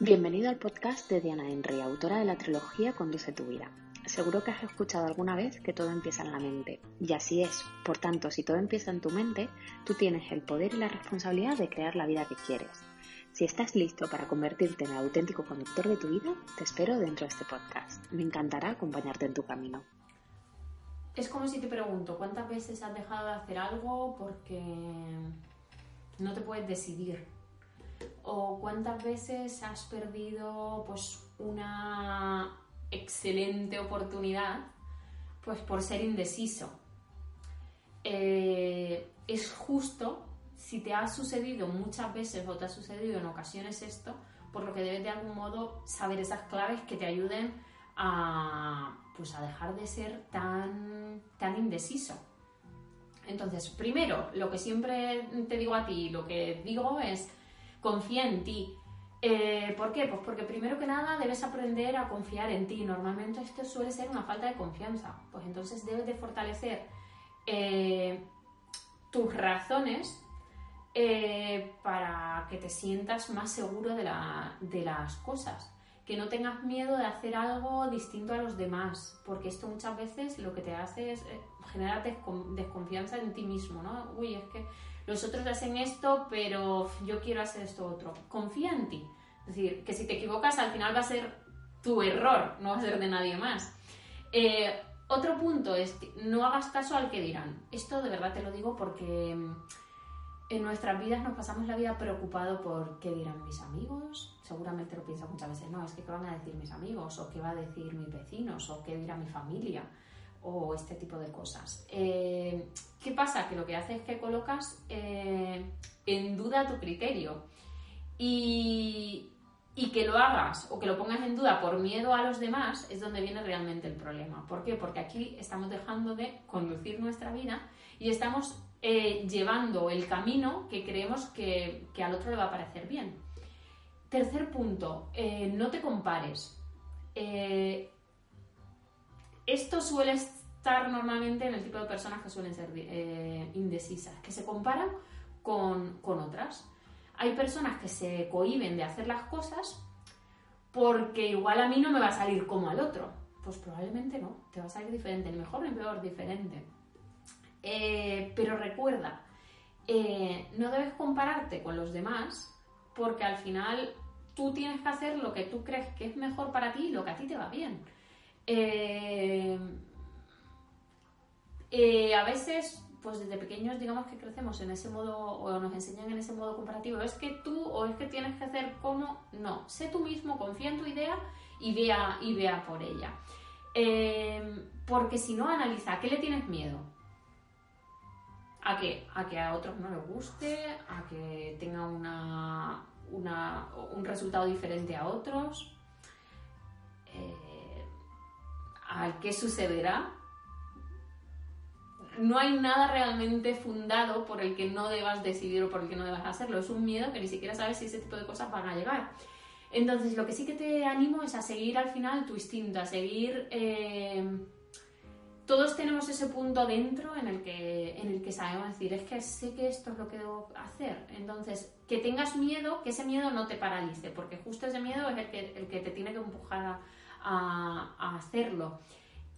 Bienvenido al podcast de Diana Henry, autora de la trilogía Conduce tu vida. Seguro que has escuchado alguna vez que todo empieza en la mente, y así es. Por tanto, si todo empieza en tu mente, tú tienes el poder y la responsabilidad de crear la vida que quieres. Si estás listo para convertirte en el auténtico conductor de tu vida, te espero dentro de este podcast. Me encantará acompañarte en tu camino. Es como si te pregunto, ¿cuántas veces has dejado de hacer algo porque no te puedes decidir? ¿O cuántas veces has perdido pues una excelente oportunidad pues por ser indeciso? Eh, es justo si te ha sucedido muchas veces o te ha sucedido en ocasiones esto, por lo que debes de algún modo saber esas claves que te ayuden a, pues a dejar de ser tan, tan indeciso. Entonces, primero, lo que siempre te digo a ti, lo que digo es, confía en ti. Eh, ¿Por qué? Pues porque primero que nada debes aprender a confiar en ti. Normalmente esto suele ser una falta de confianza. Pues entonces debes de fortalecer eh, tus razones eh, para que te sientas más seguro de, de las cosas que no tengas miedo de hacer algo distinto a los demás, porque esto muchas veces lo que te hace es eh, generar desconfianza en ti mismo, ¿no? Uy, es que los otros hacen esto, pero yo quiero hacer esto otro. Confía en ti. Es decir, que si te equivocas al final va a ser tu error, no va a ser de nadie más. Eh, otro punto es que no hagas caso al que dirán. Esto de verdad te lo digo porque mm, en nuestras vidas nos pasamos la vida preocupado por qué dirán mis amigos, seguramente lo piensas muchas veces, no, es que qué van a decir mis amigos, o qué va a decir mis vecinos, o qué dirá mi familia, o este tipo de cosas. Eh, ¿Qué pasa? Que lo que hace es que colocas eh, en duda tu criterio y, y que lo hagas o que lo pongas en duda por miedo a los demás es donde viene realmente el problema. ¿Por qué? Porque aquí estamos dejando de conducir nuestra vida y estamos eh, llevando el camino que creemos que, que al otro le va a parecer bien. Tercer punto, eh, no te compares. Eh, esto suele estar normalmente en el tipo de personas que suelen ser indecisas, que se comparan con, otras. Hay personas que se cohiben de hacer las cosas porque igual a mí no me va a salir como al otro. Pues probablemente no, te va a salir diferente, ni mejor ni peor, diferente. pero recuerda, no debes compararte con los demás porque al final tú tienes que hacer lo que tú crees que es mejor para ti y lo que a ti te va bien. Eh, eh, a veces, pues desde pequeños, digamos que crecemos en ese modo o nos enseñan en ese modo comparativo. Es que tú o es que tienes que hacer como. No, sé tú mismo, confía en tu idea y vea, y vea por ella. Eh, porque si no, analiza, ¿a qué le tienes miedo? ¿A qué? A que a otros no les guste, a que tenga una, un resultado diferente a otros. Eh, ¿A qué sucederá? No hay nada realmente fundado por el que no debas decidir o por el que no debas hacerlo. Es un miedo que ni siquiera sabes si ese tipo de cosas van a llegar. Entonces, lo que sí que te animo es a seguir al final tu instinto, a seguir eh, todos tenemos ese punto dentro en el que, en el que sabemos decir, es que sé que esto es lo que debo hacer. Entonces, que tengas miedo, que ese miedo no te paralice, porque justo ese miedo es el que, el que te tiene que empujar a, hacerlo.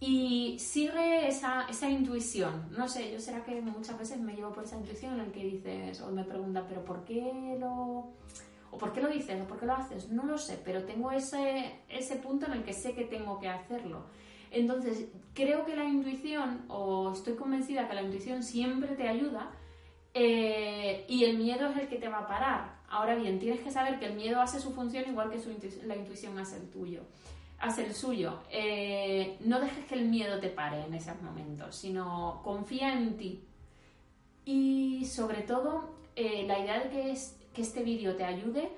Y sigue esa, esa, intuición. No sé, yo será que muchas veces me llevo por esa intuición en el que dices, o me preguntas, ¿pero por qué lo.? ¿O por qué lo dices? ¿O por qué lo haces? No lo sé, pero tengo ese, ese punto en el que sé que tengo que hacerlo. Entonces, creo que la intuición, o estoy convencida que la intuición siempre te ayuda eh, y el miedo es el que te va a parar. Ahora bien, tienes que saber que el miedo hace su función igual que la intuición hace el tuyo. Hace el suyo. Eh, no dejes que el miedo te pare en esos momentos, sino confía en ti. Y sobre todo, eh, la idea de que, es, que este vídeo te ayude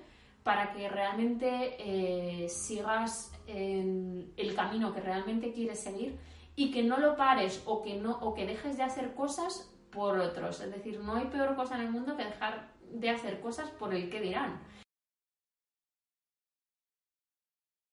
para que realmente sigas en el camino que realmente quieres seguir y que no lo pares o que, no, o que dejes de hacer cosas por otros. Es decir, no hay peor cosa en el mundo que dejar de hacer cosas por el que dirán.